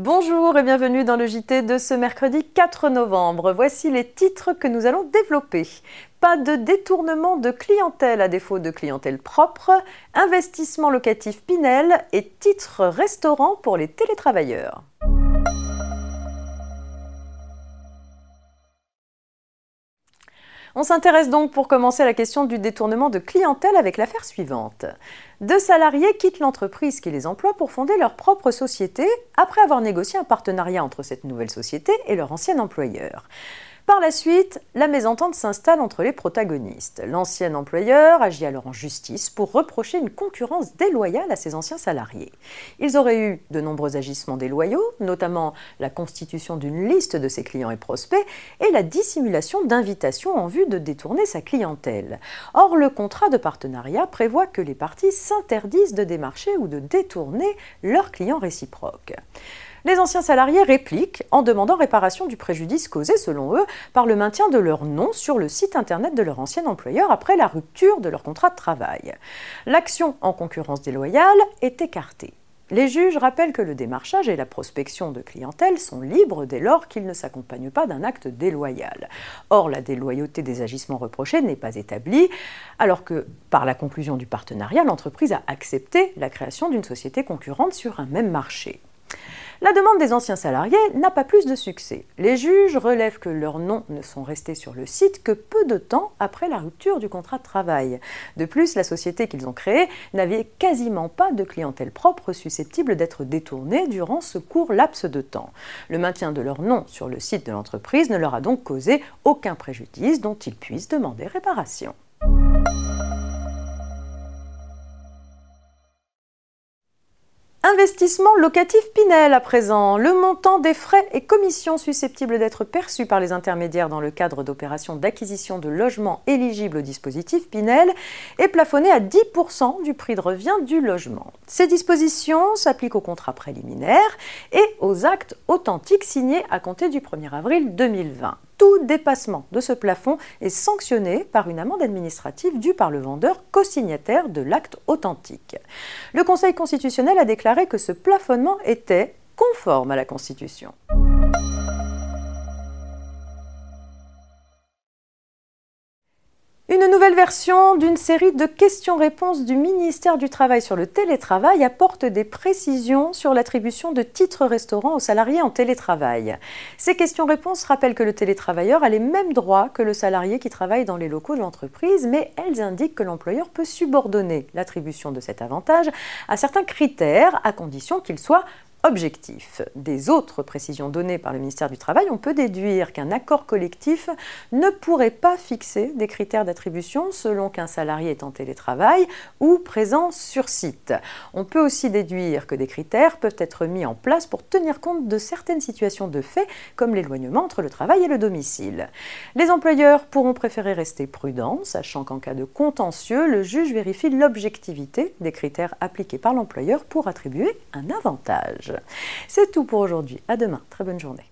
Bonjour et bienvenue dans le JT de ce mercredi 4 novembre. Voici les titres que nous allons développer. Pas de détournement de clientèle à défaut de clientèle propre, investissement locatif Pinel et titre restaurant pour les télétravailleurs. On s'intéresse donc pour commencer à la question du détournement de clientèle avec l'affaire suivante. Deux salariés quittent l'entreprise qui les emploie pour fonder leur propre société après avoir négocié un partenariat entre cette nouvelle société et leur ancien employeur. Par la suite, la mésentente s'installe entre les protagonistes. L'ancien employeur agit alors en justice pour reprocher une concurrence déloyale à ses anciens salariés. Ils auraient eu de nombreux agissements déloyaux, notamment la constitution d'une liste de ses clients et prospects et la dissimulation d'invitations en vue de détourner sa clientèle. Or, le contrat de partenariat prévoit que les parties s'interdisent de démarcher ou de détourner leurs clients réciproques. Les anciens salariés répliquent en demandant réparation du préjudice causé, selon eux, par le maintien de leur nom sur le site internet de leur ancien employeur après la rupture de leur contrat de travail. L'action en concurrence déloyale est écartée. Les juges rappellent que le démarchage et la prospection de clientèle sont libres dès lors qu'ils ne s'accompagnent pas d'un acte déloyal. Or, la déloyauté des agissements reprochés n'est pas établie, alors que, par la conclusion du partenariat, l'entreprise a accepté la création d'une société concurrente sur un même marché. La demande des anciens salariés n'a pas plus de succès. Les juges relèvent que leurs noms ne sont restés sur le site que peu de temps après la rupture du contrat de travail. De plus, la société qu'ils ont créée n'avait quasiment pas de clientèle propre susceptible d'être détournée durant ce court laps de temps. Le maintien de leur nom sur le site de l'entreprise ne leur a donc causé aucun préjudice dont ils puissent demander réparation. Investissement locatif Pinel à présent. Le montant des frais et commissions susceptibles d'être perçus par les intermédiaires dans le cadre d'opérations d'acquisition de logements éligibles au dispositif Pinel est plafonné à 10% du prix de revient du logement. Ces dispositions s'appliquent aux contrats préliminaires et aux actes authentiques signés à compter du 1er avril 2020 tout dépassement de ce plafond est sanctionné par une amende administrative due par le vendeur co-signataire de l'acte authentique. Le Conseil constitutionnel a déclaré que ce plafonnement était conforme à la Constitution. Nouvelle version d'une série de questions-réponses du ministère du Travail sur le télétravail apporte des précisions sur l'attribution de titres restaurants aux salariés en télétravail. Ces questions-réponses rappellent que le télétravailleur a les mêmes droits que le salarié qui travaille dans les locaux de l'entreprise, mais elles indiquent que l'employeur peut subordonner l'attribution de cet avantage à certains critères, à condition qu'il soit objectif. Des autres précisions données par le ministère du Travail, on peut déduire qu'un accord collectif ne pourrait pas fixer des critères d'attribution selon qu'un salarié est en télétravail ou présent sur site. On peut aussi déduire que des critères peuvent être mis en place pour tenir compte de certaines situations de fait, comme l'éloignement entre le travail et le domicile. Les employeurs pourront préférer rester prudents, sachant qu'en cas de contentieux, le juge vérifie l'objectivité des critères appliqués par l'employeur pour attribuer un avantage. C'est tout pour aujourd'hui. À demain. Très bonne journée.